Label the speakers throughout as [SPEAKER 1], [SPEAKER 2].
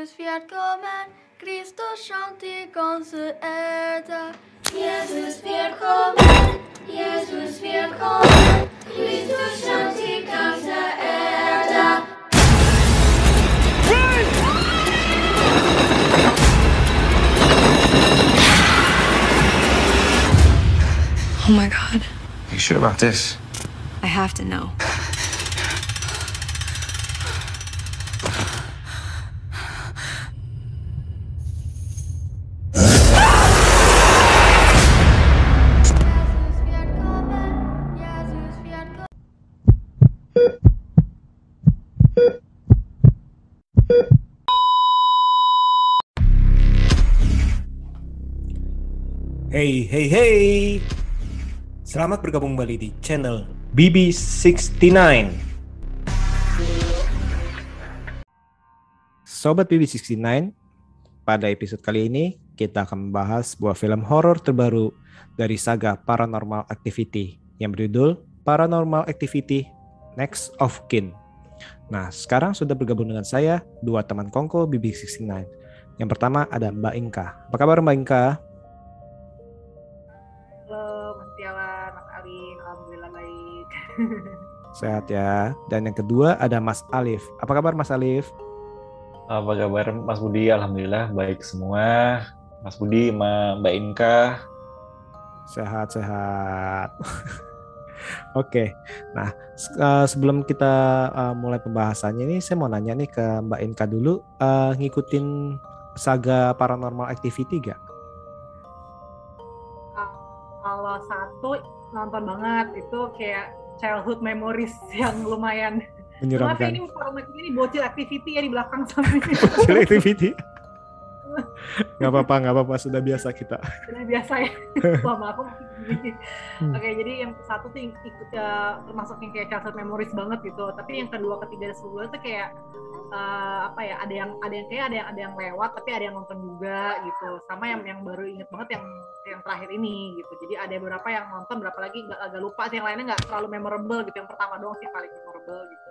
[SPEAKER 1] Jesus, Jezus wiart komen, Christus chantiert onze erde. Jezus wiart Jesus, Jezus wiart komen, Christus chantiert onze erde.
[SPEAKER 2] Oh my god.
[SPEAKER 3] Are you sure about this?
[SPEAKER 2] I have to know.
[SPEAKER 4] Hey, hey, hey. Selamat bergabung kembali di channel BB69. Sobat BB69, pada episode kali ini kita akan membahas sebuah film horor terbaru dari saga Paranormal Activity yang berjudul Paranormal Activity Next of Kin. Nah, sekarang sudah bergabung dengan saya dua teman kongko BB69. Yang pertama ada Mbak Inka. Apa kabar Mbak Inka? Sehat ya. Dan yang kedua ada Mas Alif. Apa kabar Mas Alif?
[SPEAKER 5] Apa kabar Mas Budi? Alhamdulillah baik semua. Mas Budi Mbak Inka.
[SPEAKER 4] Sehat-sehat. Oke. Nah, eh, sebelum kita eh, mulai pembahasannya ini saya mau nanya nih ke Mbak Inka dulu eh, ngikutin saga Paranormal Activity gak?
[SPEAKER 6] Kalau satu nonton banget itu kayak childhood memories yang lumayan. Maaf ya,
[SPEAKER 4] Menyeramkan.
[SPEAKER 6] ini kalau ini bocil activity ya di belakang sama ini.
[SPEAKER 4] Kecil activity. Gak apa-apa, gak apa-apa. Sudah biasa kita.
[SPEAKER 6] Sudah biasa ya. Lama aku.
[SPEAKER 4] Hmm.
[SPEAKER 6] Oke, jadi yang satu tuh ikut ya, termasuk yang kayak childhood memories banget gitu. Tapi yang kedua, ketiga, dan sebulan tuh kayak eh, apa ya? Ada yang ada yang kayak ada yang ada yang lewat, tapi ada yang nonton juga gitu. Sama yang yang baru inget banget yang yang terakhir ini gitu. Jadi ada beberapa yang nonton, berapa lagi nggak agak lupa sih. Yang lainnya nggak terlalu memorable gitu. Yang pertama doang sih paling memorable gitu.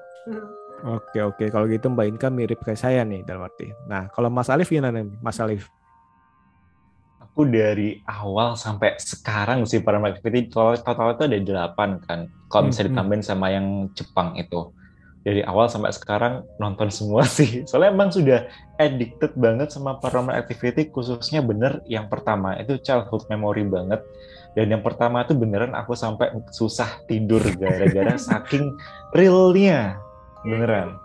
[SPEAKER 4] Oke, oke. Kalau gitu Mbak Inka mirip kayak saya nih dalam arti. Nah, kalau Mas Alif gimana nih? Mas Alif?
[SPEAKER 5] Aku dari awal sampai sekarang sih Paranormal Activity total, total itu ada delapan kan. Kalau bisa
[SPEAKER 4] Hmm, hmm.
[SPEAKER 5] ditambahin sama yang Jepang itu. Dari awal sampai sekarang nonton semua sih. Soalnya emang sudah addicted banget sama Paranormal Activity khususnya bener yang pertama itu childhood memory banget. Dan yang pertama itu beneran aku sampai susah tidur gara-gara saking realnya beneran.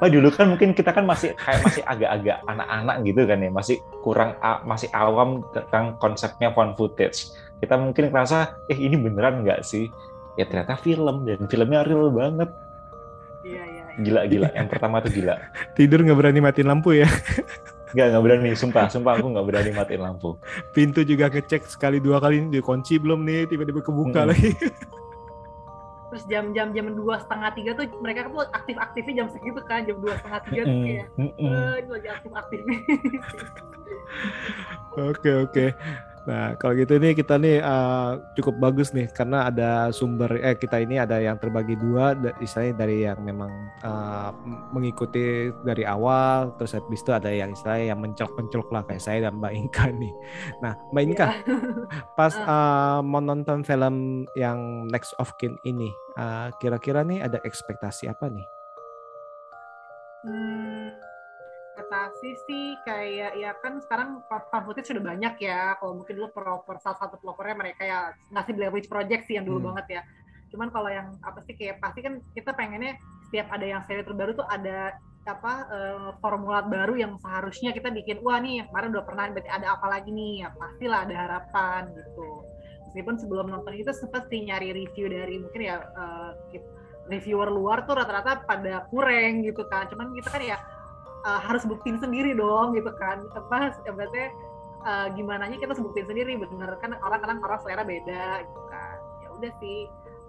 [SPEAKER 5] Nah, dulu kan mungkin kita kan masih kayak masih agak-agak anak-anak gitu kan ya, masih kurang masih awam tentang konsepnya found footage. Kita mungkin ngerasa, eh ini beneran nggak sih? Ya ternyata film dan filmnya real banget.
[SPEAKER 6] Iya, iya. iya.
[SPEAKER 5] Gila-gila. Yang pertama tuh gila.
[SPEAKER 4] Tidur nggak berani matiin lampu ya?
[SPEAKER 5] Nggak, nggak berani. Sumpah, sumpah aku nggak berani matiin lampu.
[SPEAKER 4] Pintu juga ngecek sekali dua kali ini dikunci belum nih? Tiba-tiba kebuka
[SPEAKER 5] Mm-mm.
[SPEAKER 4] lagi.
[SPEAKER 6] Terus jam-jam jam dua setengah tiga tuh mereka tuh aktif-aktifnya jam segitu kan, jam dua setengah tiga tuh kayak. "Eh, ini lagi aktif-aktif
[SPEAKER 4] Oke oke. Nah kalau gitu nih kita nih eh, cukup bagus nih karena ada sumber eh kita ini ada yang terbagi dua, istilahnya dari yang memang m- mengikuti dari awal, terus habis itu ada yang istilahnya yang mencolok-mencolok lah kayak saya dan Mbak Inka nih. Nah Mbak Inka pas eh, mau nonton film yang Next of Kin ini, eh, kira-kira nih ada ekspektasi apa nih?
[SPEAKER 6] Hmm, ekspektasi sih kayak ya kan sekarang fan footage sudah banyak ya. Kalau mungkin dulu proper salah satu pelopornya mereka ya ngasih Witch Project sih yang dulu
[SPEAKER 4] Hmm.
[SPEAKER 6] banget ya. Cuman kalau yang apa sih kayak pasti kan kita pengennya setiap ada yang seri terbaru tuh ada apa eh, formulat baru yang seharusnya kita bikin wah nih kemarin udah pernah berarti ada apa lagi nih ya pastilah ada harapan gitu meskipun sebelum nonton itu sempat sih nyari review dari mungkin ya kit- reviewer luar tuh rata-rata pada kurang gitu kan cuman kita kan ya uh, harus buktiin sendiri dong gitu kan. Apa berarti uh, gimana nya kita harus buktiin sendiri bener. Kan orang kadang orang selera beda gitu kan. Ya udah sih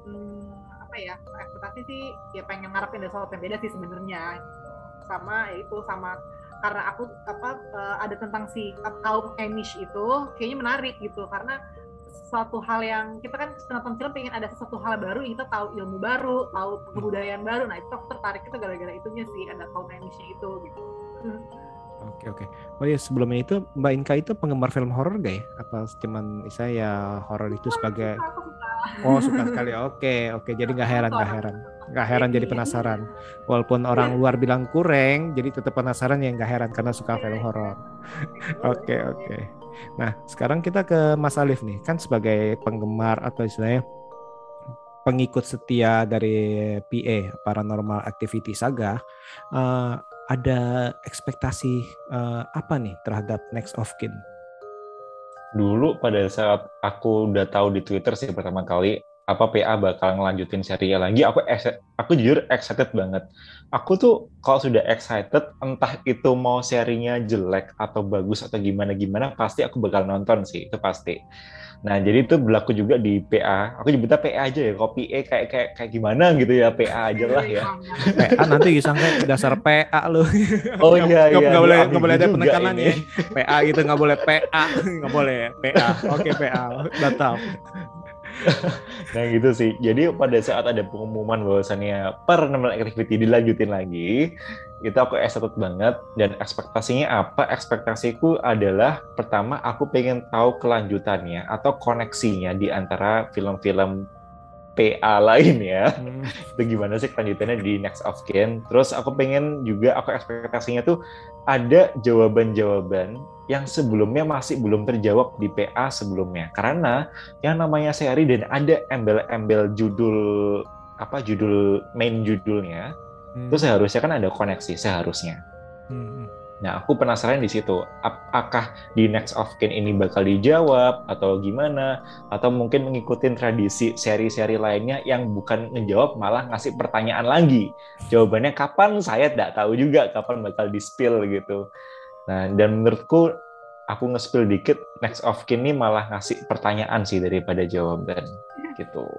[SPEAKER 6] hmm, apa ya ekspektasi sih ya pengen ngarepin ada sesuatu yang beda sih sebenarnya gitu. sama ya itu sama karena aku apa uh, ada tentang si kaum Amish itu kayaknya menarik gitu. Karena suatu hal yang kita kan setelah nonton film pengen ada sesuatu hal baru kita tahu ilmu baru tahu kebudayaan baru nah itu aku tertarik itu gara-gara itunya sih ada kaum Amishnya itu gitu Hmm.
[SPEAKER 4] Oke oke. Oh iya sebelumnya itu Mbak Inka itu penggemar film horor gak ya? Apa cuman saya horor itu sebagai
[SPEAKER 6] suka.
[SPEAKER 4] oh suka sekali. Oke oke. Jadi nggak heran nggak heran nggak heran jadi penasaran. Walaupun orang luar bilang kurang, jadi tetap penasaran ya nggak heran karena suka film horor. Oke oke. Nah sekarang kita ke Mas Alif nih kan sebagai penggemar atau istilahnya pengikut setia dari PA Paranormal Activity Saga. eh, ada ekspektasi eh, apa nih terhadap Next of Kin?
[SPEAKER 5] Dulu pada saat aku udah tahu di Twitter sih pertama kali apa PA bakal ngelanjutin serinya lagi, aku aku jujur excited banget. Aku tuh kalau sudah excited, entah itu mau serinya jelek atau bagus atau gimana gimana, pasti aku bakal nonton sih, itu pasti. Nah, jadi itu berlaku juga di PA. Aku nyebutnya PA aja ya, kalau PA kayak kayak kayak gimana gitu ya, PA aja lah ya.
[SPEAKER 4] PA nanti disangka dasar PA lu.
[SPEAKER 5] Oh iya iya.
[SPEAKER 4] nggak boleh
[SPEAKER 5] Aduh,
[SPEAKER 4] nggak boleh ada penekanan ya. PA gitu nggak boleh PA, nggak boleh PA. Oke PA, batal.
[SPEAKER 5] Nah gitu sih. Jadi pada saat ada pengumuman bahwasannya paranormal activity dilanjutin lagi, itu aku excited banget. Dan ekspektasinya apa? Ekspektasiku adalah pertama aku pengen tahu kelanjutannya atau koneksinya di antara film-film PA lain ya.
[SPEAKER 4] Hmm.
[SPEAKER 5] Itu gimana sih kelanjutannya di Next of Kin. Terus aku pengen juga, aku ekspektasinya tuh ada jawaban-jawaban yang sebelumnya masih belum terjawab di PA sebelumnya. Karena yang namanya seri dan ada embel-embel judul apa judul main judulnya itu seharusnya kan ada koneksi seharusnya.
[SPEAKER 4] Hmm.
[SPEAKER 5] Nah, aku penasaran di situ. Apakah di Next of Kin ini bakal dijawab atau gimana? Atau mungkin mengikuti tradisi seri-seri lainnya yang bukan ngejawab malah ngasih pertanyaan lagi. Jawabannya kapan? Saya tidak tahu juga kapan bakal di-spill gitu. Nah, dan menurutku aku nge-spill dikit Next of Kin ini malah ngasih pertanyaan sih daripada jawaban gitu.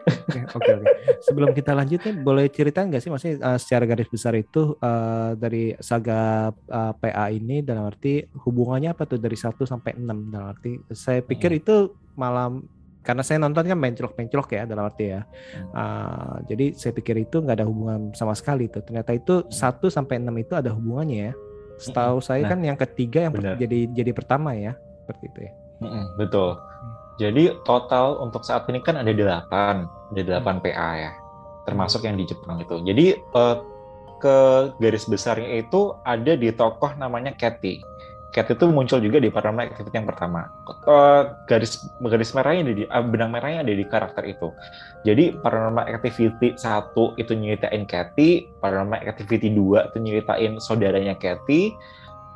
[SPEAKER 4] Oke oke. Sebelum kita lanjut nih, boleh ceritain nggak sih maksudnya eh, secara garis besar itu eh, dari saga eh, PA ini dalam arti hubungannya apa tuh dari 1 sampai 6 dalam arti saya pikir
[SPEAKER 5] Hmm.
[SPEAKER 4] itu malam karena saya nonton kan menclok-menclok ya dalam arti ya.
[SPEAKER 5] Hmm.
[SPEAKER 4] Ah, jadi saya pikir itu nggak ada hubungan sama sekali tuh. Ternyata itu 1 sampai 6 itu ada hubungannya ya. Setahu saya
[SPEAKER 5] Nah,
[SPEAKER 4] kan yang ketiga yang jadi jadi pertama ya. Seperti itu ya.
[SPEAKER 5] Betul. Jadi total untuk saat ini kan ada delapan, ada delapan PA ya, termasuk yang di Jepang itu. Jadi eh, ke garis besarnya itu ada di tokoh namanya Cathy. Cathy itu muncul juga di Paranormal Activity yang pertama. Eh, garis garis merahnya ada di eh, benang merahnya ada di karakter itu. Jadi Paranormal Activity 1 itu nyeritain Cathy, Paranormal Activity 2 itu nyeritain saudaranya Cathy,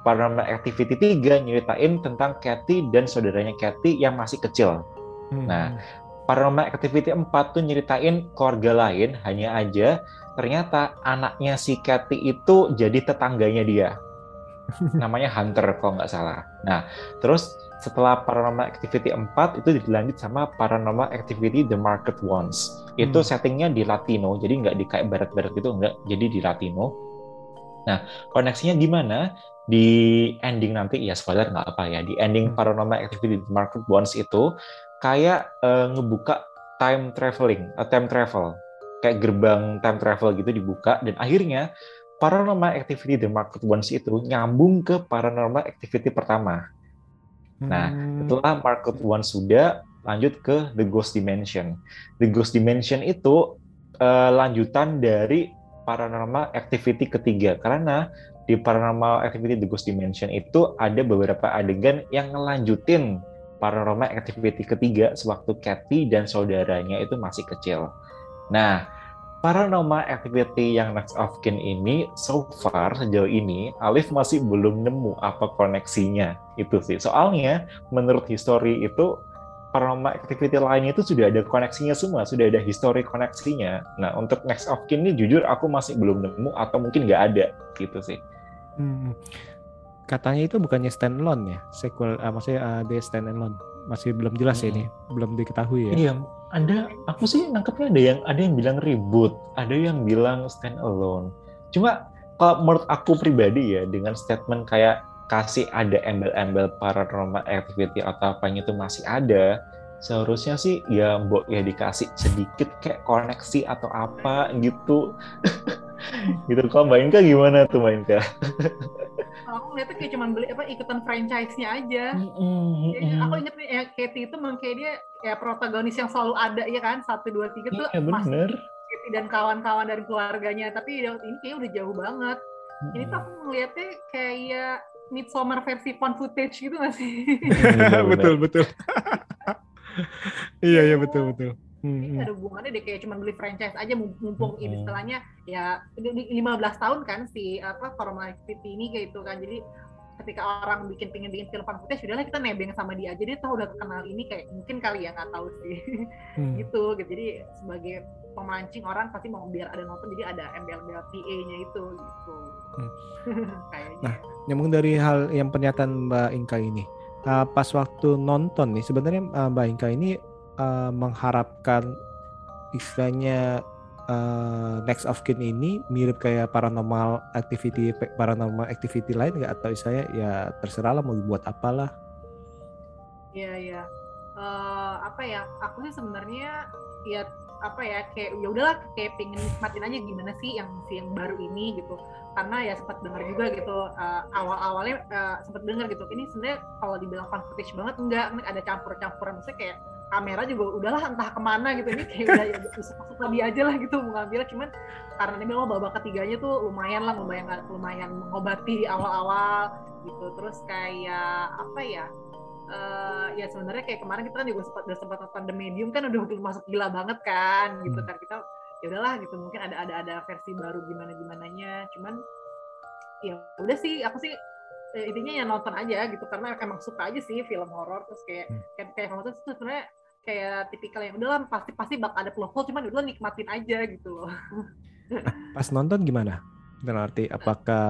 [SPEAKER 5] Paranormal Activity 3 nyeritain tentang Cathy dan saudaranya Cathy yang masih kecil.
[SPEAKER 4] Hmm.
[SPEAKER 5] Nah, Paranormal Activity 4 tuh nyeritain keluarga lain, hanya aja ternyata anaknya si Cathy itu jadi tetangganya dia. Namanya Hunter kalau nggak salah. Nah, terus setelah Paranormal Activity 4 itu dilanjut sama Paranormal Activity The Market Ones. Itu
[SPEAKER 4] Hmm.
[SPEAKER 5] settingnya di Latino, jadi nggak di kayak barat-barat gitu, nggak. Jadi di Latino. Nah, koneksinya gimana? Di ending nanti, ya spoiler nggak apa ya, di ending
[SPEAKER 4] Hmm.
[SPEAKER 5] Paranormal Activity The Market Ones itu kayak eh, ngebuka time traveling, eh, time travel, kayak gerbang time travel gitu dibuka dan akhirnya Paranormal Activity The Market Ones itu nyambung ke Paranormal Activity pertama. Nah,
[SPEAKER 4] Hmm.
[SPEAKER 5] Setelah Market One sudah, lanjut ke The Ghost Dimension. The Ghost Dimension itu eh, lanjutan dari Paranormal Activity ketiga karena di Paranormal Activity The Ghost Dimension itu ada beberapa adegan yang ngelanjutin Paranormal Activity ketiga sewaktu Kathy dan saudaranya itu masih kecil. Nah, Paranormal Activity yang Next of Kin ini so far sejauh ini Alif masih belum nemu apa koneksinya itu sih. Soalnya menurut history itu paranormal activity lainnya itu sudah ada koneksinya semua, sudah ada history koneksinya. Nah, untuk Next of Kin ini jujur aku masih belum nemu atau mungkin nggak ada gitu sih.
[SPEAKER 4] Hmm. Katanya itu bukannya standalone ya, sequel, ah, maksudnya ah, dia standalone. Masih belum jelas ya
[SPEAKER 5] Hmm.
[SPEAKER 4] ini, belum diketahui ya.
[SPEAKER 5] Iya, ada aku sih nangkepnya ada yang ada yang bilang reboot, ada yang bilang stand alone. Cuma kalau menurut aku pribadi ya dengan statement kayak kasih ada embel-embel paranormal activity atau apanya itu masih ada, seharusnya sih ya mbok ya dikasih sedikit kayak koneksi atau apa gitu. gitu kalau Mbak Inka gimana tuh Mbak Inka?
[SPEAKER 6] kalau aku ngeliatnya kayak cuman beli apa ikutan franchise-nya aja.
[SPEAKER 5] Mm-mm,
[SPEAKER 6] Jadi
[SPEAKER 5] mm-mm.
[SPEAKER 6] aku inget nih ya Katie itu memang kayak dia ya protagonis yang selalu ada ya kan satu dua tiga tuh
[SPEAKER 5] Iya bener.
[SPEAKER 6] Katie dan kawan-kawan dari keluarganya tapi ini kayaknya udah jauh banget. Ini tuh aku ngeliatnya kayak Midsommar versi fun footage gitu gak sih?
[SPEAKER 5] Bener.
[SPEAKER 4] betul betul. iya iya betul betul. Hmm,
[SPEAKER 6] Ini
[SPEAKER 4] hmm.
[SPEAKER 6] ada hubungannya deh kayak cuma beli franchise aja mum- mumpung ini
[SPEAKER 5] Mm-mm.
[SPEAKER 6] istilahnya ya ini- ini 15 tahun kan si apa Formula Activity ini kayak itu kan jadi ketika orang bikin pingin bikin film fan footage udahlah kita nebeng sama dia aja dia tahu udah kenal ini kayak mungkin kali ya nggak tahu sih
[SPEAKER 4] Hmm.
[SPEAKER 6] gitu gitu jadi sebagai pemancing orang pasti mau biar ada nonton jadi ada embel-embel PA-nya itu gitu
[SPEAKER 4] Hmm.
[SPEAKER 6] kayaknya
[SPEAKER 4] Nah, Nyambung dari hal yang pernyataan Mbak Inka ini, uh, pas waktu nonton nih, sebenarnya uh, Mbak Inka ini uh, mengharapkan istilahnya uh, Next of Kin ini mirip kayak paranormal activity paranormal activity lain nggak atau saya ya terserah lah mau dibuat apalah.
[SPEAKER 6] Iya iya. Eh, apa ya? Aku sih sebenarnya ya apa ya kayak ya udahlah kayak pengen nikmatin aja gimana sih yang si yang baru ini gitu. Karena ya sempat dengar juga gitu eh, awal-awalnya eh, sempat dengar gitu. Ini sebenarnya kalau dibilang fun footage banget enggak, ada campur-campuran maksudnya kayak kamera juga udahlah entah ke mana gitu. Ini kayak udah ya, suka-suka dia aja lah gitu mau ngambil cuman karena ini memang babak ketiganya tuh lumayan lah lumayan lumayan mengobati di awal-awal gitu. Terus kayak apa ya? Eh ya sebenarnya kayak kemarin kita kan juga sempat udah sempat nonton The Medium kan udah masuk gila banget kan gitu
[SPEAKER 4] Hmm.
[SPEAKER 6] kan. Kita ya udahlah gitu mungkin ada ada ada versi baru gimana gimananya cuman ya udah sih aku sih eh, intinya ya nonton aja gitu karena emang suka aja sih film horor terus kayak
[SPEAKER 4] Hmm.
[SPEAKER 6] kayak kayak kamu tuh sebenarnya kayak tipikal yang udahlah pasti pasti bakal ada plot hole cuman udah nikmatin aja gitu loh
[SPEAKER 4] Pas nonton gimana? Dalam arti apakah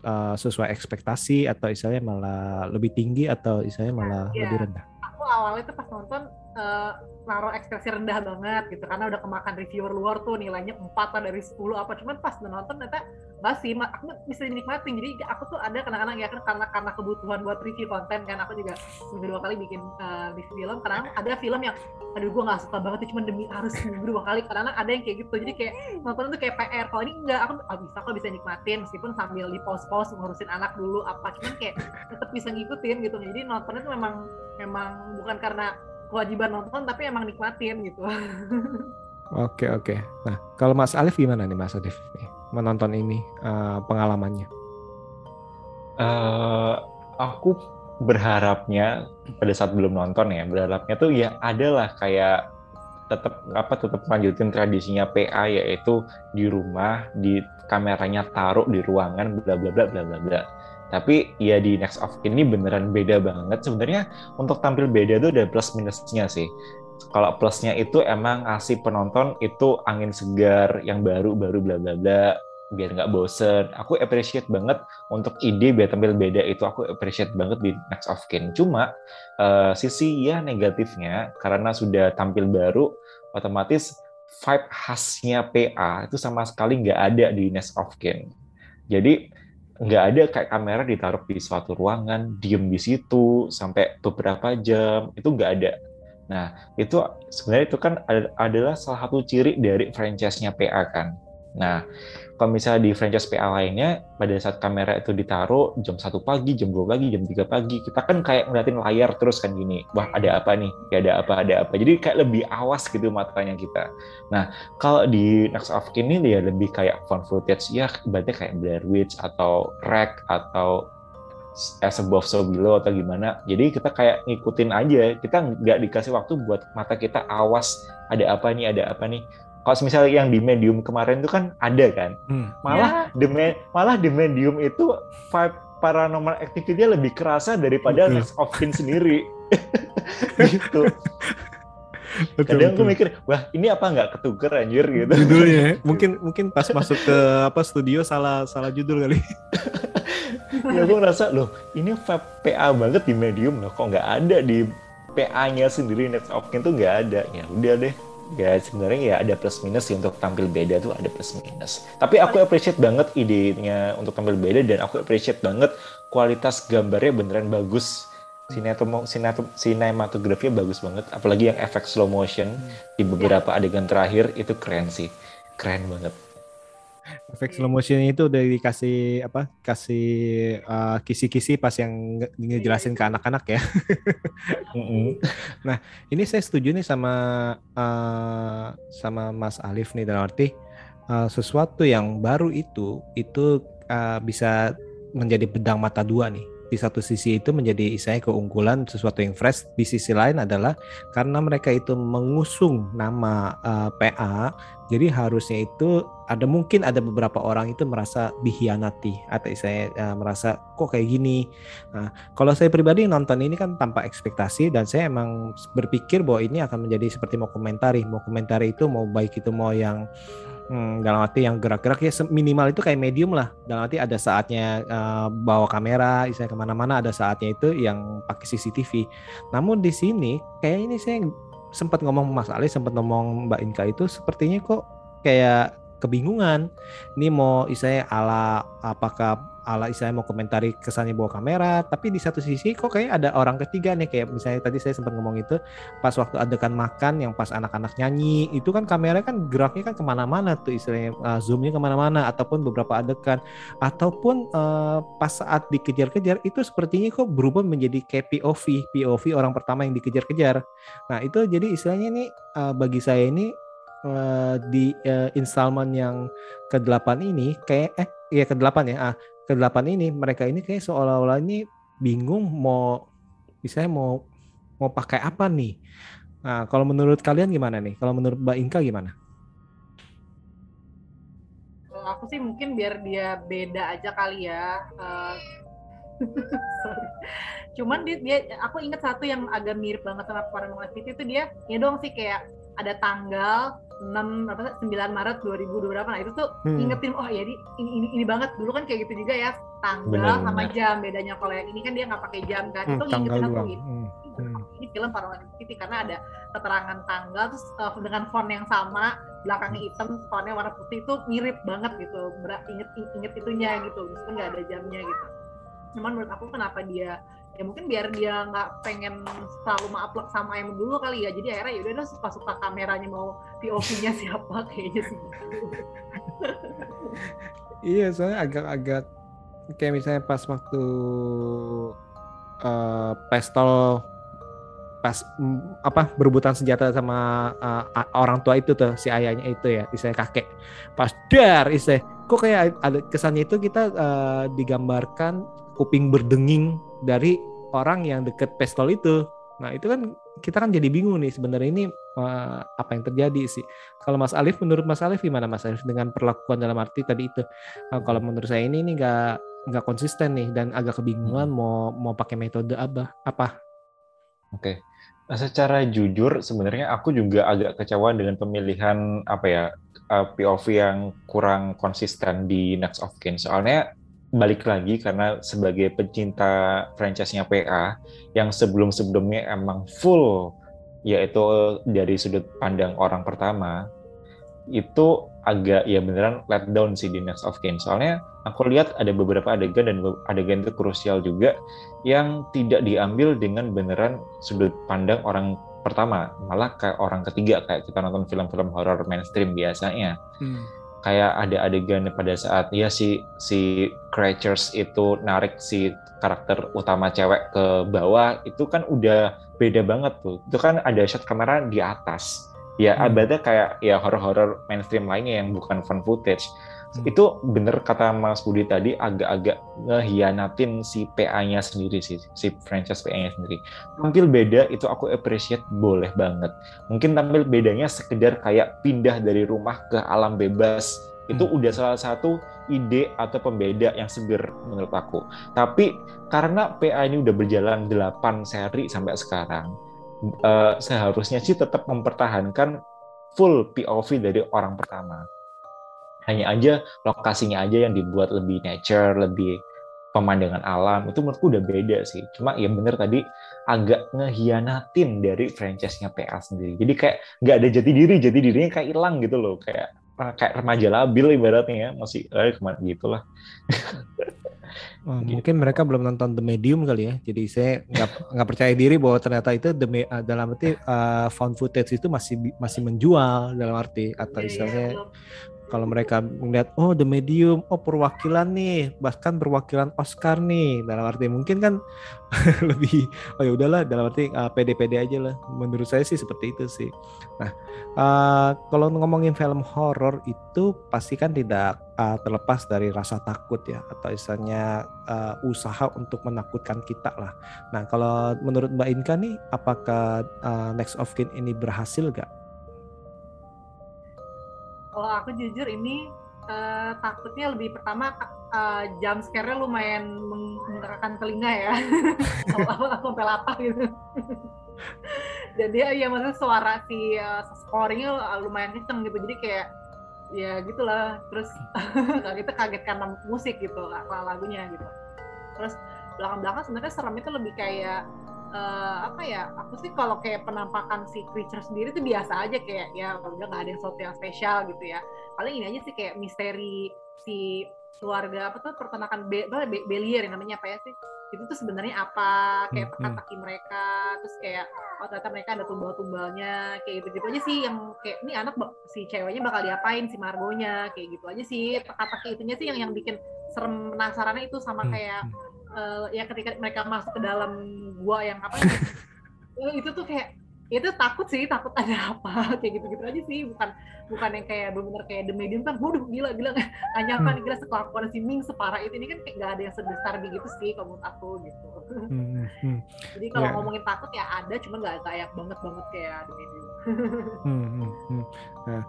[SPEAKER 4] uh, sesuai ekspektasi atau istilahnya malah lebih tinggi atau istilahnya malah
[SPEAKER 6] Iya.
[SPEAKER 4] lebih rendah?
[SPEAKER 6] aku awalnya tuh pas nonton eh, naruh ekspresi rendah banget gitu karena udah kemakan reviewer luar tuh nilainya 4 lah dari 10 apa cuman pas udah nonton ternyata enggak sih aku bisa dinikmatin. Jadi aku tuh ada kadang-kadang ya kan karena karena kebutuhan buat review konten kan. Aku juga seminggu dua kali bikin eh, review film. Karena ada film yang aduh gue nggak suka banget cuman demi harus seminggu dua kali. Kadang ada yang kayak gitu. Jadi kayak nonton tuh kayak PR kalau ini enggak aku oh, bisa kok bisa nikmatin. Meskipun sambil di pause pause ngurusin anak dulu apa cuman kayak tetap bisa ngikutin gitu. Jadi nontonnya tuh memang memang bukan karena kewajiban nonton tapi emang nikmatin gitu.
[SPEAKER 4] Oke oke. Nah kalau Mas Alif gimana nih Mas Alif nih, menonton ini uh, pengalamannya?
[SPEAKER 5] eh aku berharapnya pada saat belum nonton ya berharapnya tuh ya adalah kayak tetap apa tetap lanjutin tradisinya PA yaitu di rumah di kameranya taruh di ruangan bla bla bla bla bla bla. Tapi ya di Next of ini beneran beda banget. Sebenarnya untuk tampil beda tuh ada plus minusnya sih. Kalau plusnya itu emang ngasih penonton itu angin segar yang baru baru bla bla bla biar nggak bosen aku appreciate banget untuk ide biar tampil beda itu aku appreciate banget di Next of Kin. Cuma eh, sisi ya negatifnya karena sudah tampil baru, otomatis vibe khasnya PA itu sama sekali nggak ada di Next of Kin. Jadi nggak ada kayak kamera ditaruh di suatu ruangan, diem di situ sampai beberapa jam, itu nggak ada. Nah, itu sebenarnya itu kan ad- adalah salah satu ciri dari franchise-nya PA kan. Nah, kalau misalnya di franchise PA lainnya, pada saat kamera itu ditaruh jam 1 pagi, jam 2 pagi, jam 3 pagi, kita kan kayak ngeliatin layar terus kan gini, wah ada apa nih, ya ada apa, ada apa. Jadi kayak lebih awas gitu matanya kita. Nah, kalau di Next of Kin ini ya lebih kayak fun footage, ya ibaratnya kayak Blair Witch atau Rec atau As Above So Below atau gimana. Jadi kita kayak ngikutin aja, kita nggak dikasih waktu buat mata kita awas, ada apa nih, ada apa nih. Kalau misalnya yang di medium kemarin itu kan ada kan,
[SPEAKER 4] Hmm.
[SPEAKER 5] malah the Me- malah the medium itu vibe paranormal activity lebih kerasa daripada
[SPEAKER 4] Betul.
[SPEAKER 5] Next of Kin sendiri gitu
[SPEAKER 4] Betul,
[SPEAKER 5] kadang gue
[SPEAKER 4] betul.
[SPEAKER 5] mikir wah ini apa nggak ketuker anjir gitu
[SPEAKER 4] judulnya ya. mungkin mungkin pas masuk ke apa studio salah salah judul kali.
[SPEAKER 5] ya gue ngerasa loh ini vibe PA banget di medium loh kok nggak ada di PA-nya sendiri Next of Kin tuh nggak ada ya udah deh ya sebenarnya ya ada plus minus sih untuk tampil beda tuh ada plus minus. Tapi aku appreciate banget idenya untuk tampil beda dan aku appreciate banget kualitas gambarnya beneran bagus. Sinetomo, sineto, sinematografinya bagus banget apalagi yang efek slow motion di beberapa adegan terakhir itu keren sih. Keren banget
[SPEAKER 4] efek slow motion itu udah dikasih apa kasih uh, kisi-kisi pas yang nge- ngejelasin ke anak-anak ya
[SPEAKER 5] Mm-mm.
[SPEAKER 4] ini saya setuju nih sama uh, sama Mas Alif nih dalam arti uh, sesuatu yang baru itu itu uh, bisa menjadi pedang mata dua nih. Di satu sisi itu menjadi istilahnya keunggulan sesuatu yang fresh. Di sisi lain adalah karena mereka itu mengusung nama uh, PA, jadi harusnya itu ada mungkin ada beberapa orang itu merasa dihianati atau saya uh, merasa kok kayak gini. Nah, kalau saya pribadi nonton ini kan tanpa ekspektasi dan saya emang berpikir bahwa ini akan menjadi seperti mau komentari, mau komentari itu mau baik itu mau yang hmm, dalam arti yang gerak-gerak ya minimal itu kayak medium lah. Dalam arti ada saatnya eh, bawa kamera, saya ke mana-mana ada saatnya itu yang pakai CCTV. Namun di sini kayak ini saya sempat ngomong Mas Ali, sempat ngomong Mbak Inka itu sepertinya kok kayak kebingungan. Ini mau istilahnya ala apakah ala istilahnya mau komentari kesannya bawa kamera, tapi di satu sisi kok kayak ada orang ketiga nih kayak misalnya tadi saya sempat ngomong itu pas waktu adegan makan yang pas anak-anak nyanyi itu kan kamera kan geraknya kan ke mana-mana tuh istilahnya uh, zoomnya ke mana-mana ataupun beberapa adegan. Ataupun uh, pas saat dikejar-kejar itu sepertinya kok berubah menjadi kayak POV POV orang pertama yang dikejar-kejar. Nah itu jadi istilahnya ini uh, bagi saya ini di uh, installment yang ke-8 ini kayak eh ya ke-8 ya ah ke-8 ini mereka ini kayak seolah-olah ini bingung mau misalnya mau mau pakai apa nih Nah, kalau menurut kalian gimana nih? Kalau menurut Mbak Inka gimana?
[SPEAKER 6] Aku sih mungkin biar dia beda aja kali ya. Eh, sorry. Cuman dia, dia aku inget satu yang agak mirip banget sama Paranormal Activity itu dia ya dong sih kayak ada tanggal 6 apa 9 Maret 2000 berapa nah itu tuh
[SPEAKER 4] Hmm.
[SPEAKER 6] ingetin oh ya ini, ini ini banget. Dulu kan kayak gitu juga ya tanggal
[SPEAKER 5] Benar,
[SPEAKER 6] sama jam. Bedanya kalau yang ini kan dia nggak pakai jam kan?
[SPEAKER 4] Hmm,
[SPEAKER 6] itu ngingetin aku gitu.
[SPEAKER 4] Hmm, hmm.
[SPEAKER 6] ini film Paranormal Activity karena ada keterangan tanggal terus uh, dengan font yang sama belakangnya hitam fontnya warna putih itu mirip banget gitu. Ber- inget inget itunya gitu. Meskipun nggak ada jamnya gitu. Cuman menurut aku kenapa dia ya mungkin biar dia nggak pengen selalu upload sama yang dulu kali ya jadi akhirnya yaudah deh suka suka kameranya mau POV-nya siapa kayaknya sih.
[SPEAKER 4] Iya, soalnya agak-agak kayak misalnya pas waktu eh pistol pas mm, apa berebutan senjata sama a- orang tua itu tuh si ayahnya itu ya, istilahnya kakek. Pas dar istilahnya kok kayak ada kesannya itu kita eh, digambarkan kuping berdenging dari orang yang deket pistol itu. Nah, itu kan kita kan jadi bingung nih sebenarnya ini eh, apa yang terjadi sih. Kalau Mas Alif, menurut Mas Alif gimana Mas Alif dengan perlakuan dalam arti tadi itu? Nah, kalau menurut saya ini nih nggak nggak konsisten nih dan agak kebingungan mau mau pakai metode apa apa?
[SPEAKER 5] Oke. Nah, secara jujur sebenarnya aku juga agak kecewa dengan pemilihan apa ya uh, POV yang kurang konsisten di Next of Kin. Soalnya balik lagi karena sebagai pecinta franchise-nya PA yang sebelum-sebelumnya emang full yaitu dari sudut pandang orang pertama itu agak ya beneran let down sih di Next of Kin. Soalnya aku lihat ada beberapa adegan dan adegan itu krusial juga yang tidak diambil dengan beneran sudut pandang orang pertama, malah kayak orang ketiga kayak kita nonton film-film horor mainstream biasanya. Kayak ada adegan pada saat ya si si creatures itu narik si karakter utama cewek ke bawah itu kan udah beda banget tuh. Itu kan ada shot kamera di atas. Ya,
[SPEAKER 4] Hmm.
[SPEAKER 5] abadnya kayak ya horor-horor mainstream lainnya yang bukan fan footage
[SPEAKER 4] Hmm.
[SPEAKER 5] itu bener kata Mas Budi tadi agak-agak ngehianatin si PA-nya sendiri sih, si franchise PA-nya sendiri. Tampil beda itu aku appreciate boleh banget. Mungkin tampil bedanya sekedar kayak pindah dari rumah ke alam bebas. Itu
[SPEAKER 4] Hmm.
[SPEAKER 5] udah salah satu ide atau pembeda yang seger menurut aku. Tapi karena PA ini udah berjalan 8 seri sampai sekarang, eh, seharusnya sih tetap mempertahankan full POV dari orang pertama hanya aja lokasinya aja yang dibuat lebih nature, lebih pemandangan alam itu menurutku udah beda sih. Cuma ya bener tadi agak ngehianatin dari franchise-nya PA sendiri. Jadi kayak nggak ada jati diri, jati dirinya kayak hilang gitu loh, kayak kayak remaja labil ibaratnya ya masih eh ke mana gitulah.
[SPEAKER 4] Oh,
[SPEAKER 5] Gitu.
[SPEAKER 4] mungkin mereka belum nonton The Medium kali ya. Jadi saya nggak nggak percaya diri bahwa ternyata itu the Me- uh, dalam arti uh, found footage itu masih masih menjual dalam arti atau
[SPEAKER 6] Iya, iya,
[SPEAKER 4] istilahnya
[SPEAKER 6] belum.
[SPEAKER 4] Kalau mereka melihat oh The Medium, oh perwakilan nih, bahkan perwakilan Oscar nih. Dalam arti mungkin kan lebih oh ya udahlah dalam arti uh, pede-pede aja lah. Menurut saya sih seperti itu sih. Nah, uh, kalau ngomongin film horor itu pasti kan tidak uh, terlepas dari rasa takut ya atau istilahnya uh, usaha untuk menakutkan kita lah. Nah, kalau menurut Mbak Inka nih apakah uh, Next of Kin ini berhasil gak?
[SPEAKER 6] Kalau aku jujur ini uh, takutnya lebih pertama uh, jump scare-nya lumayan menggerakkan telinga ya. Sampai latah gitu. Jadi ya maksudnya suara si uh, scoringnya lumayan kenceng gitu. Jadi kayak ya gitulah. Terus kita kaget karena musik gitu, lagunya gitu. Terus belakang-belakang sebenarnya serem itu lebih kayak uh, apa ya aku sih kalau kayak penampakan si creature sendiri tuh biasa aja kayak ya udah nggak ada sesuatu yang spesial gitu ya paling ini aja sih kayak misteri si keluarga apa tuh pertanakan be, be, Belier yang namanya apa ya sih itu tuh sebenarnya apa kayak
[SPEAKER 4] Hmm, hmm.
[SPEAKER 6] teka-teki mereka terus kayak oh ternyata mereka ada tumbal-tumbalnya kayak gitu gitu aja sih yang kayak ini anak si ceweknya bakal diapain si Margonya kayak gitu aja sih teka-teki itunya sih yang yang bikin serem penasarannya itu sama
[SPEAKER 4] Hmm,
[SPEAKER 6] kayak
[SPEAKER 4] hmm.
[SPEAKER 6] Eh, ya ketika mereka masuk ke dalam gua yang apa ya, eh, itu tuh kayak itu takut sih takut ada apa kayak gitu gitu aja sih bukan bukan yang kayak bener kayak The Medium kan waduh gila gila nggak nyangka nih, gila sekelakuan si Ming separah itu ini kan kayak gak ada yang sebesar begitu sih kalau menurut aku gitu
[SPEAKER 4] Hmm, hmm, hmm.
[SPEAKER 6] jadi kalau
[SPEAKER 4] Ya.
[SPEAKER 6] ngomongin takut ya ada cuma nggak kayak banget banget kayak The Medium
[SPEAKER 4] Hmm, hmm, hmm. Nah,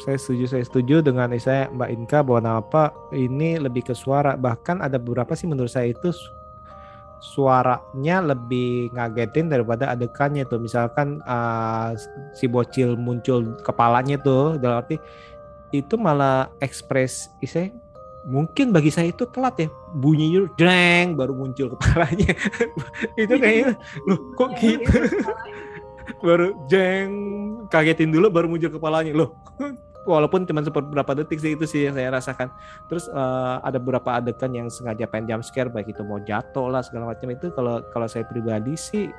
[SPEAKER 4] saya setuju, saya setuju dengan saya Mbak Inka bahwa apa ini lebih ke suara. Bahkan ada beberapa sih menurut saya itu suaranya lebih ngagetin daripada adegannya tuh. Misalkan uh, si bocil muncul kepalanya tuh, dalam arti itu malah ekspres, saya mungkin bagi saya itu telat ya. Bunyi jreng baru muncul kepalanya. Itu kayaknya loh kok
[SPEAKER 6] Iya,
[SPEAKER 4] gitu?
[SPEAKER 6] iya,
[SPEAKER 4] baru jeng kagetin dulu baru muncul kepalanya. Loh walaupun cuma beberapa detik sih itu sih yang saya rasakan. Terus eh, ada beberapa adegan yang sengaja pengen jump scare baik itu mau jatuh lah segala macam itu kalau kalau saya pribadi sih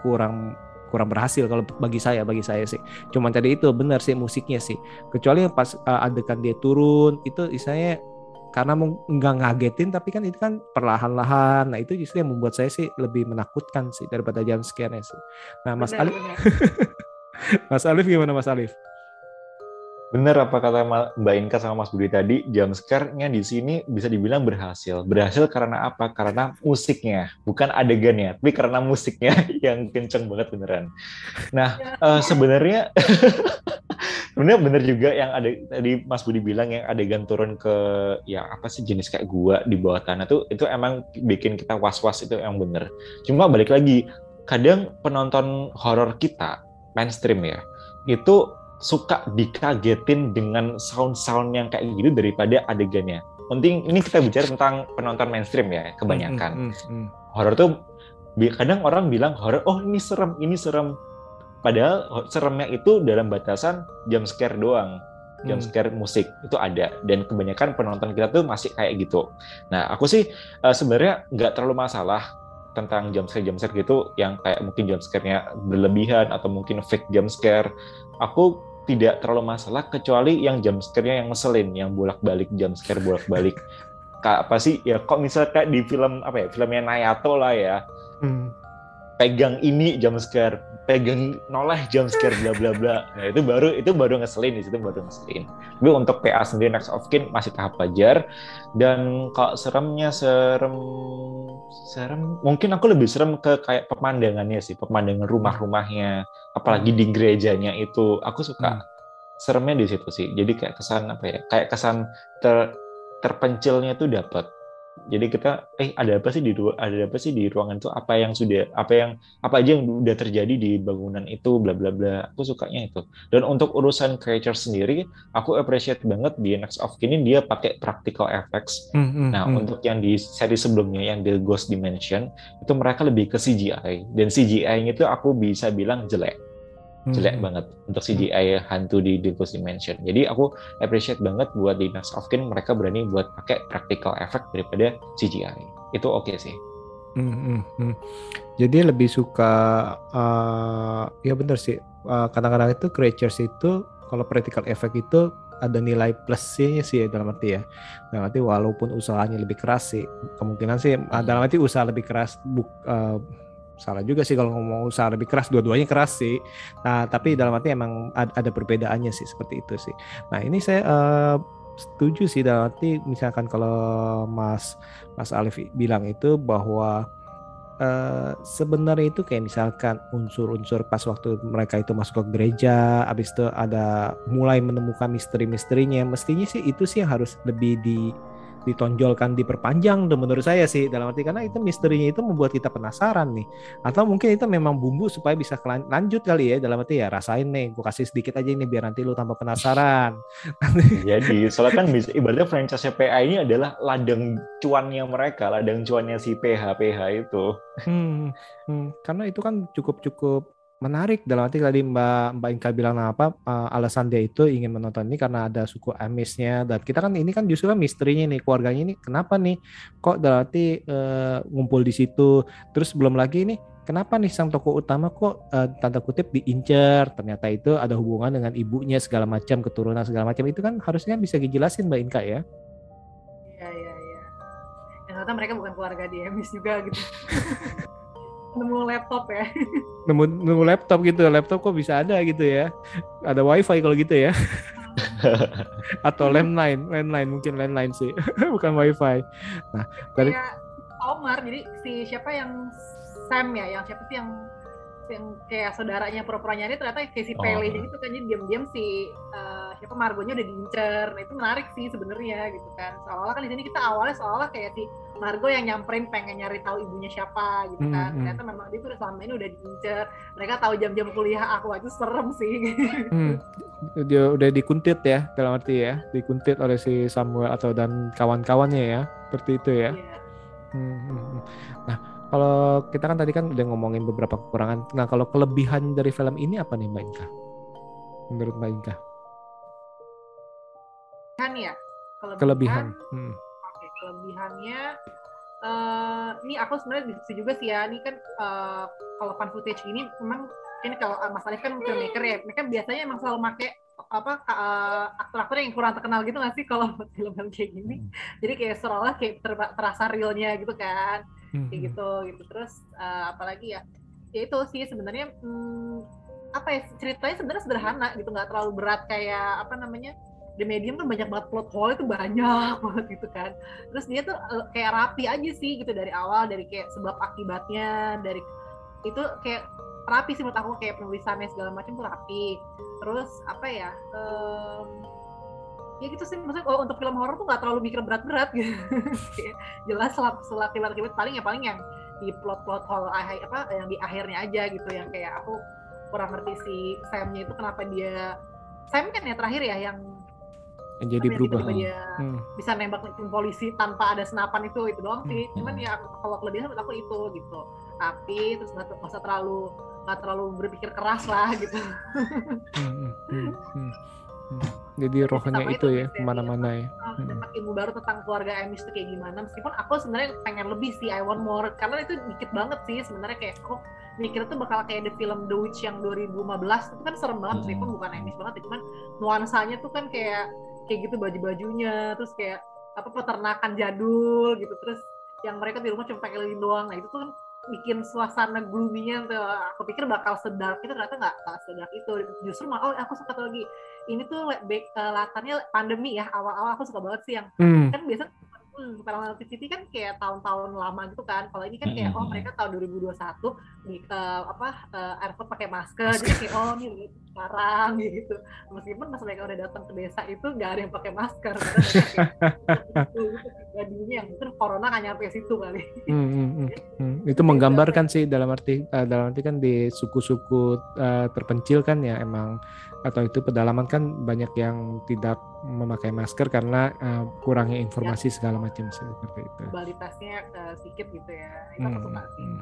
[SPEAKER 4] kurang kurang berhasil kalau bagi saya bagi saya sih. Cuman tadi itu benar sih musiknya sih. Kecuali yang pas eh, adegan dia turun itu istilahnya karena nggak ngagetin tapi kan itu kan perlahan-lahan. Nah itu justru yang membuat saya sih lebih menakutkan sih daripada jump scare-nya sih. Nah Mas
[SPEAKER 6] benar,
[SPEAKER 4] Ali
[SPEAKER 6] benar.
[SPEAKER 4] Mas Alif gimana Mas Alif?
[SPEAKER 5] Bener apa kata Mbak Inka sama Mas Budi tadi, jump scare-nya di sini bisa dibilang berhasil. Berhasil karena apa? Karena musiknya, bukan adegannya, tapi karena musiknya yang kenceng banget beneran. Nah, eh, sebenarnya sebenarnya bener juga yang ada tadi Mas Budi bilang yang adegan turun ke ya apa sih jenis kayak gua di bawah tanah tuh itu emang bikin kita was-was itu yang bener. Cuma balik lagi, kadang penonton horor kita mainstream ya, itu suka dikagetin dengan sound-sound yang kayak gitu daripada adegannya. Penting ini kita bicara tentang penonton mainstream ya, kebanyakan.
[SPEAKER 4] Hmm, hmm, hmm.
[SPEAKER 5] Horor tuh kadang orang bilang horor, oh ini serem, ini serem. Padahal seremnya itu dalam batasan jump scare doang. Jump
[SPEAKER 4] Hmm.
[SPEAKER 5] scare musik itu ada dan kebanyakan penonton kita tuh masih kayak gitu. Nah, aku sih eh, sebenarnya nggak terlalu masalah tentang jump scare jump scare gitu yang kayak mungkin jump scare-nya berlebihan atau mungkin fake jump scare. Aku tidak terlalu masalah kecuali yang jump scare-nya yang ngeselin, yang bolak-balik jump scare bolak-balik. Kayak apa sih? Ya kok misalnya kayak di film apa ya? Filmnya Nayato lah ya.
[SPEAKER 4] Hmm.
[SPEAKER 5] Pegang ini jump scare, pegang noleh jump scare bla bla bla. Nah, itu baru itu baru ngeselin di situ baru ngeselin. Tapi untuk PA sendiri Next of Kin masih tahap wajar dan kalau seremnya serem serem mungkin aku lebih serem ke kayak pemandangannya sih, pemandangan rumah-rumahnya, apalagi di gerejanya itu. Aku suka
[SPEAKER 4] Hmm.
[SPEAKER 5] seremnya di situ sih. Jadi kayak kesan apa ya? Kayak kesan ter terpencilnya tuh dapat. Jadi kita eh ada apa sih di ada apa sih di ruangan itu apa yang sudah apa yang apa aja yang udah terjadi di bangunan itu bla bla bla. Aku sukanya itu. Dan untuk urusan creature sendiri, aku appreciate banget di Next of Kin dia pakai practical effects.
[SPEAKER 4] Hmm, hmm,
[SPEAKER 5] Nah,
[SPEAKER 4] hmm.
[SPEAKER 5] untuk yang di seri sebelumnya yang The Ghost Dimension itu mereka lebih ke CGI dan CGI-nya itu aku bisa bilang jelek jelek
[SPEAKER 4] hmm.
[SPEAKER 5] banget untuk CGI hantu di The Ghost Dimension. Jadi aku appreciate banget buat di Next of Kin mereka berani buat pakai practical effect daripada CGI. Itu oke sih.
[SPEAKER 4] Hmm, hmm, hmm. Jadi lebih suka uh, ya benar sih. Uh, kadang-kadang itu creatures itu kalau practical effect itu ada nilai plusnya sih ya dalam arti ya. Dalam arti walaupun usahanya lebih keras sih, kemungkinan sih uh, dalam arti usaha lebih keras buk, uh, salah juga sih kalau ngomong usaha lebih keras dua-duanya keras sih. Nah, tapi dalam arti emang ada, perbedaannya sih seperti itu sih. Nah, ini saya uh, setuju sih dalam arti misalkan kalau Mas Mas Alif bilang itu bahwa Uh, sebenarnya itu kayak misalkan unsur-unsur pas waktu mereka itu masuk ke gereja, habis itu ada mulai menemukan misteri-misterinya, mestinya sih itu sih yang harus lebih di ditonjolkan diperpanjang dan menurut saya sih dalam arti karena itu misterinya itu membuat kita penasaran nih. Atau mungkin itu memang bumbu supaya bisa lanjut kali ya dalam arti ya rasain nih gue kasih sedikit aja ini biar nanti lu tambah penasaran.
[SPEAKER 5] Jadi soalnya kan bisa ibaratnya franchise PA ini adalah ladang cuannya mereka ladang cuannya si PH PH itu.
[SPEAKER 4] Hmm, hmm, karena itu kan cukup cukup menarik. Dalam arti tadi Mbak Mbak Inka bilang apa uh, alasan dia itu ingin menonton ini karena ada suku Amisnya. Dan kita kan ini kan justru kan misterinya nih keluarganya ini kenapa nih kok dalam arti uh, ngumpul di situ? Terus belum lagi nih kenapa nih sang tokoh utama kok uh, tanda kutip diincar ternyata itu ada hubungan dengan ibunya segala macam keturunan segala macam. Itu kan harusnya bisa dijelasin Mbak Inka ya?
[SPEAKER 6] Iya iya iya. Ternyata mereka bukan keluarga di Amis juga gitu nemu laptop ya.
[SPEAKER 4] Nemu nemu laptop gitu. Laptop kok bisa ada gitu ya. Ada wifi kalau gitu ya. Atau landline. Landline mungkin landline sih. Bukan wifi. Nah
[SPEAKER 6] dari kayak Omar jadi si siapa yang Sam ya? Yang siapa sih yang yang kayak saudaranya pura-pura nyari ternyata kayak si Pele oh. gitu kan. Jadi diam-diam si uh, siapa Margonya udah diincer nah itu menarik sih sebenarnya gitu kan seolah-olah kan di sini kita awalnya seolah kayak si Margo yang nyamperin pengen nyari tahu ibunya siapa gitu kan hmm, hmm. ternyata memang dia tuh selama ini udah diincer mereka tahu jam-jam kuliah aku aja serem sih hmm.
[SPEAKER 4] dia udah dikuntit ya dalam arti ya dikuntit oleh si Samuel atau dan kawan-kawannya ya seperti itu ya yeah. hmm, hmm, hmm. nah kalau kita kan tadi kan udah ngomongin beberapa kekurangan. Nah, kalau kelebihan dari film ini apa nih Mbak Inka? Menurut Mbak Inka?
[SPEAKER 6] Kan ya?
[SPEAKER 4] Kelebihan. kelebihan. Hmm.
[SPEAKER 6] Oke, kelebihannya uh, ini aku sebenarnya diskusi juga sih ya. Ini kan uh, kalau fan footage ini memang ini kalau uh, Mas Alif kan filmmaker ya, mereka biasanya emang selalu pakai apa uh, aktor-aktor yang kurang terkenal gitu nggak sih kalau film-film kayak gini? Hmm. Jadi kayak seolah kayak ter terasa realnya gitu kan hmm. kayak gitu gitu terus uh, apalagi ya ya itu sih sebenarnya hmm, apa ya ceritanya sebenarnya sederhana gitu nggak terlalu berat kayak apa namanya The Medium kan banyak banget plot hole itu banyak banget gitu kan. Terus dia tuh uh, kayak rapi aja sih gitu dari awal dari kayak sebab akibatnya dari itu kayak rapi sih menurut aku kayak penulisannya segala macam tuh rapi. Terus apa ya um, ya gitu sih maksudnya oh, untuk film horor tuh nggak terlalu mikir berat-berat gitu. Jelas setelah akibat-akibat paling ya paling yang di plot-plot hole apa yang di akhirnya aja gitu yang kayak aku kurang ngerti si Samnya itu kenapa dia Sam kan ya terakhir ya yang
[SPEAKER 4] yang jadi berubah.
[SPEAKER 6] dia hmm. bisa nembak polisi tanpa ada senapan itu itu doang sih. Hmm. cuman ya kalau kelebihan menurut aku itu gitu. Tapi terus nggak usah terlalu nggak terlalu berpikir keras lah gitu. Hmm, hmm,
[SPEAKER 4] hmm, hmm. jadi rohnya itu, itu ya ke mana-mana ya.
[SPEAKER 6] Hmm. ilmu baru tentang keluarga Amish itu kayak gimana. Meskipun aku sebenarnya pengen lebih sih I want more. Karena itu dikit banget sih sebenarnya kayak aku mikir tuh bakal kayak the film The Witch yang 2015 itu kan serem banget meskipun hmm. bukan Amish banget ya, cuman nuansanya tuh kan kayak kayak gitu baju-bajunya terus kayak apa peternakan jadul gitu. Terus yang mereka di rumah cuma pakai lilin doang. Nah itu tuh kan bikin suasana gloomy-nya tuh. Aku pikir bakal sedap itu ternyata nggak sedap itu. Justru malah oh aku suka lagi. Ini tuh uh, latarnya pandemi ya awal-awal aku suka banget sih yang hmm. kan biasa hmm, Paranormal Activity kan kayak tahun-tahun lama gitu kan. Kalau ini kan kayak oh mereka tahun 2021 di uh, apa uh, airport pakai masker. Jadi kayak oh ini sekarang gitu. Meskipun pas mereka udah datang ke desa itu nggak ada yang pakai masker karena itu jadinya yang mungkin corona nggak nyampe situ kali.
[SPEAKER 4] Hmm, hmm, hmm. hmm. Itu menggambarkan sih dalam arti uh, dalam arti kan di suku-suku uh, terpencil kan ya emang atau itu pedalaman kan banyak yang tidak memakai masker karena uh, kurangnya informasi ya. segala macam seperti itu.
[SPEAKER 6] Kualitasnya uh, sedikit gitu ya. Itu hmm, hmm.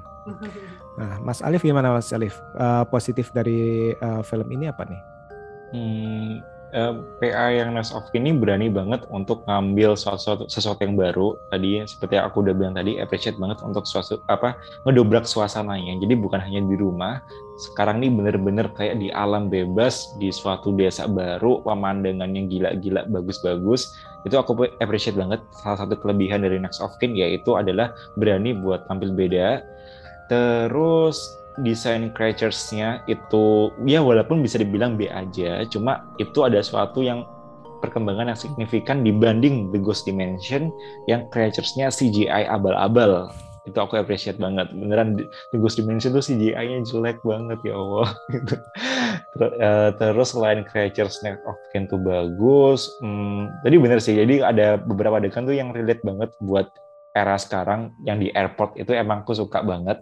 [SPEAKER 4] Nah, Mas Alif gimana Mas Alif? Uh, positif dari uh, film ini apa nih?
[SPEAKER 5] Hmm, eh, PA yang Next of ini berani banget untuk ngambil sesuatu, sesuatu yang baru. Tadi seperti yang aku udah bilang tadi, appreciate banget untuk suatu apa ngedobrak suasananya. Jadi bukan hanya di rumah, sekarang ini bener-bener kayak di alam bebas di suatu desa baru, pemandangannya gila-gila bagus-bagus. Itu aku appreciate banget. Salah satu kelebihan dari Next of Kin yaitu adalah berani buat tampil beda. Terus desain creatures-nya itu ya walaupun bisa dibilang B aja, cuma itu ada suatu yang perkembangan yang signifikan dibanding The Ghost Dimension yang creatures-nya CGI abal-abal. Itu aku appreciate banget. Beneran The Ghost Dimension tuh CGI-nya jelek banget ya Allah. Gitu. Eh, Terus selain creatures Snake of Kin tuh bagus, hmm, tadi bener sih. Jadi ada beberapa adegan tuh yang relate banget buat era sekarang yang di airport itu emang aku suka banget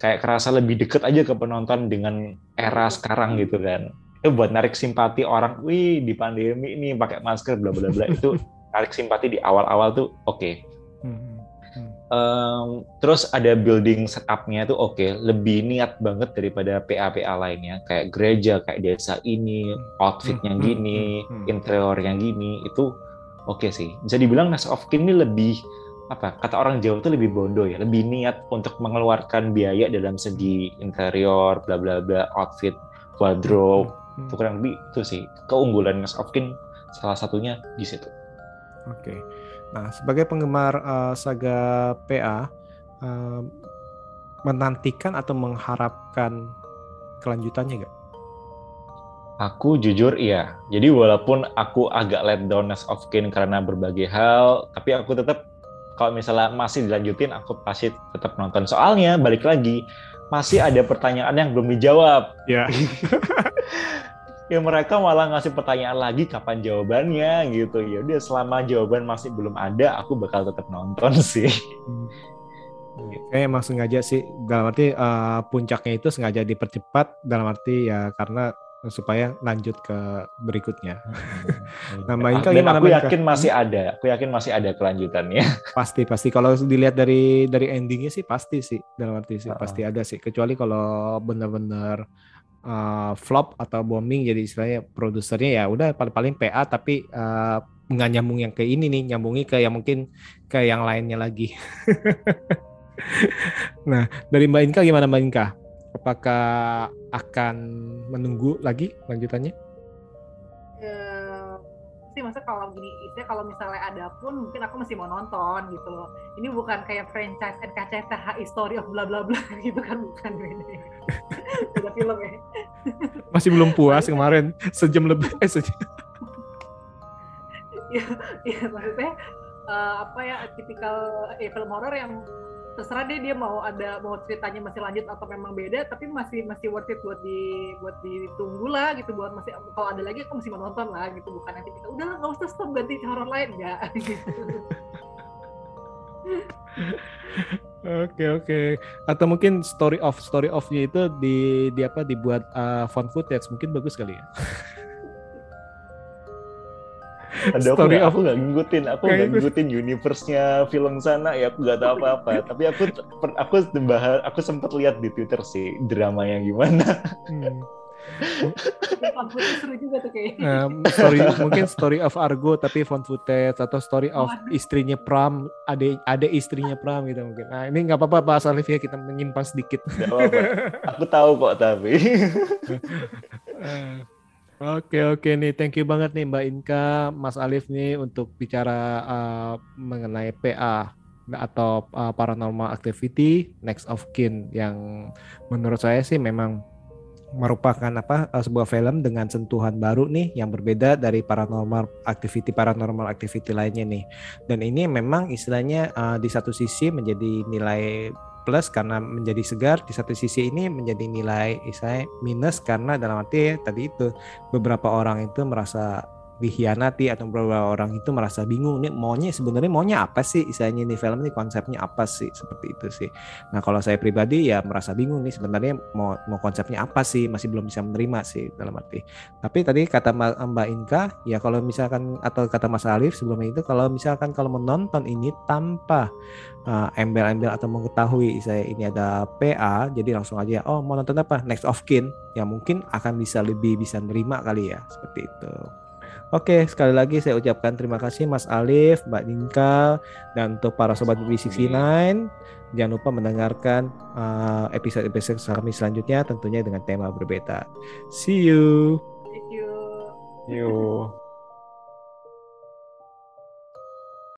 [SPEAKER 5] kayak kerasa lebih deket aja ke penonton dengan era sekarang gitu kan. Itu buat narik simpati orang wih di pandemi ini pakai masker bla bla bla. Itu narik simpati di awal-awal tuh oke.
[SPEAKER 4] Hmm. Hmm.
[SPEAKER 5] Em, terus ada building setupnya tuh oke. Lebih niat banget daripada PA-PA lainnya. Kayak gereja kayak desa ini outfitnya
[SPEAKER 4] Hmm, hmm,
[SPEAKER 5] gini
[SPEAKER 4] hmm, hmm.
[SPEAKER 5] interiornya gini. Itu oke sih. Bisa dibilang Next of Kin ini lebih apa kata orang Jawa tuh lebih bondo ya lebih niat untuk mengeluarkan biaya dalam segi interior bla bla bla outfit wardrobe
[SPEAKER 4] Hmm.
[SPEAKER 5] itu kurang lebih itu sih keunggulan Next of Kin salah satunya di situ
[SPEAKER 4] Oke. Nah, sebagai penggemar uh, saga PA, uh, menantikan atau mengharapkan kelanjutannya nggak?
[SPEAKER 5] Aku jujur iya. Jadi walaupun aku agak let down of Kin karena berbagai hal, tapi aku tetap kalau misalnya masih dilanjutin, aku pasti tetap nonton. Soalnya balik lagi masih ada pertanyaan yang belum dijawab.
[SPEAKER 4] Ya.
[SPEAKER 5] Ya mereka malah ngasih pertanyaan lagi kapan jawabannya gitu. Ya udah selama jawaban masih belum ada, aku bakal tetap nonton sih.
[SPEAKER 4] Kayak emang sengaja sih, dalam arti uh, puncaknya itu sengaja dipercepat, dalam arti ya karena supaya lanjut ke berikutnya. Nah, Mbak Inka
[SPEAKER 5] Dan
[SPEAKER 4] gimana,
[SPEAKER 5] aku yakin masih ada. Aku yakin masih ada kelanjutannya.
[SPEAKER 4] Pasti pasti kalau dilihat dari dari endingnya sih pasti sih dalam arti sih
[SPEAKER 5] Uh-uh.
[SPEAKER 4] pasti ada sih. Kecuali kalau benar-benar uh, flop atau bombing jadi istilahnya produsernya ya udah paling-paling PA tapi uh, nggak nyambung yang ke ini nih, nyambungi ke yang mungkin ke yang lainnya lagi. nah dari Mbak Inka gimana Mbak Inka? Apakah akan menunggu lagi lanjutannya?
[SPEAKER 6] Eh, sih maksudnya kalau gini istilahnya kalau misalnya ada pun mungkin aku masih mau nonton gitu loh ini bukan kayak franchise NKCTH History of bla bla bla gitu kan bukan beda ya. beda film ya
[SPEAKER 4] Masih belum puas kemarin sejam lebih eh sejam.
[SPEAKER 6] Iya, iya maksudnya eh, apa ya tipikal eh, film horor yang terserah deh dia mau ada mau ceritanya masih lanjut atau memang beda tapi masih masih worth it buat di buat ditunggu lah gitu buat masih kalau ada lagi aku masih mau nonton lah gitu bukan nanti kita udah nggak usah stop ganti horor lain ya.
[SPEAKER 4] Oke oke. Atau mungkin story of story of-nya itu di di apa dibuat uh, found footage mungkin bagus kali ya.
[SPEAKER 5] Aduh, aku
[SPEAKER 4] Story
[SPEAKER 5] nggak-
[SPEAKER 4] of-
[SPEAKER 5] aku nggak ngikutin, aku
[SPEAKER 4] gitu.
[SPEAKER 5] ngikutin universe-nya film sana ya, aku nggak tahu apa-apa. Tapi aku per- aku bahas, aku sempat lihat di Twitter sih dramanya gimana.
[SPEAKER 4] Hmm.
[SPEAKER 6] Konfliknya seru juga tuh kayaknya.
[SPEAKER 4] Nah, story mungkin story of Argo tapi found footage atau story of
[SPEAKER 6] Waduh.
[SPEAKER 4] istrinya Pram, ada ada istrinya Pram gitu mungkin. Nah, ini nggak apa-apa Pak Salif ya kita menyimpang sedikit.
[SPEAKER 5] Apa-apa. Aku tahu kok tapi.
[SPEAKER 4] Eh, Oke oke nih, thank you banget nih Mbak Inka, Mas Alif nih untuk bicara uh, mengenai PA atau uh, Paranormal Activity Next of Kin yang menurut saya sih memang merupakan apa uh, sebuah film dengan sentuhan baru nih yang berbeda dari paranormal activity paranormal activity lainnya nih. Dan ini memang istilahnya uh, di satu sisi menjadi nilai plus karena menjadi segar di satu sisi ini menjadi nilai istilahnya minus karena dalam arti tadi itu beberapa orang itu merasa dikhianati atau beberapa orang itu merasa bingung nih maunya sebenarnya maunya apa sih istilahnya ini film ini konsepnya apa sih seperti itu sih. Nah kalau saya pribadi ya merasa bingung nih sebenarnya mau mau konsepnya apa sih masih belum bisa menerima sih dalam arti. Tapi tadi kata Mbak Inka ya kalau misalkan atau kata Mas Alif sebelumnya itu kalau misalkan kalau menonton ini tanpa uh, embel-embel atau mengetahui saya ini ada PA jadi langsung aja oh mau nonton apa Next of Kin ya mungkin akan bisa lebih bisa nerima kali ya seperti itu. Oke, sekali lagi saya ucapkan terima kasih Mas Alif, Mbak Dinka, dan untuk para sobat BB69. Jangan lupa mendengarkan uh, episode-episode kami selanjutnya tentunya dengan tema berbeda. See you.
[SPEAKER 6] Thank you.
[SPEAKER 5] Yuk.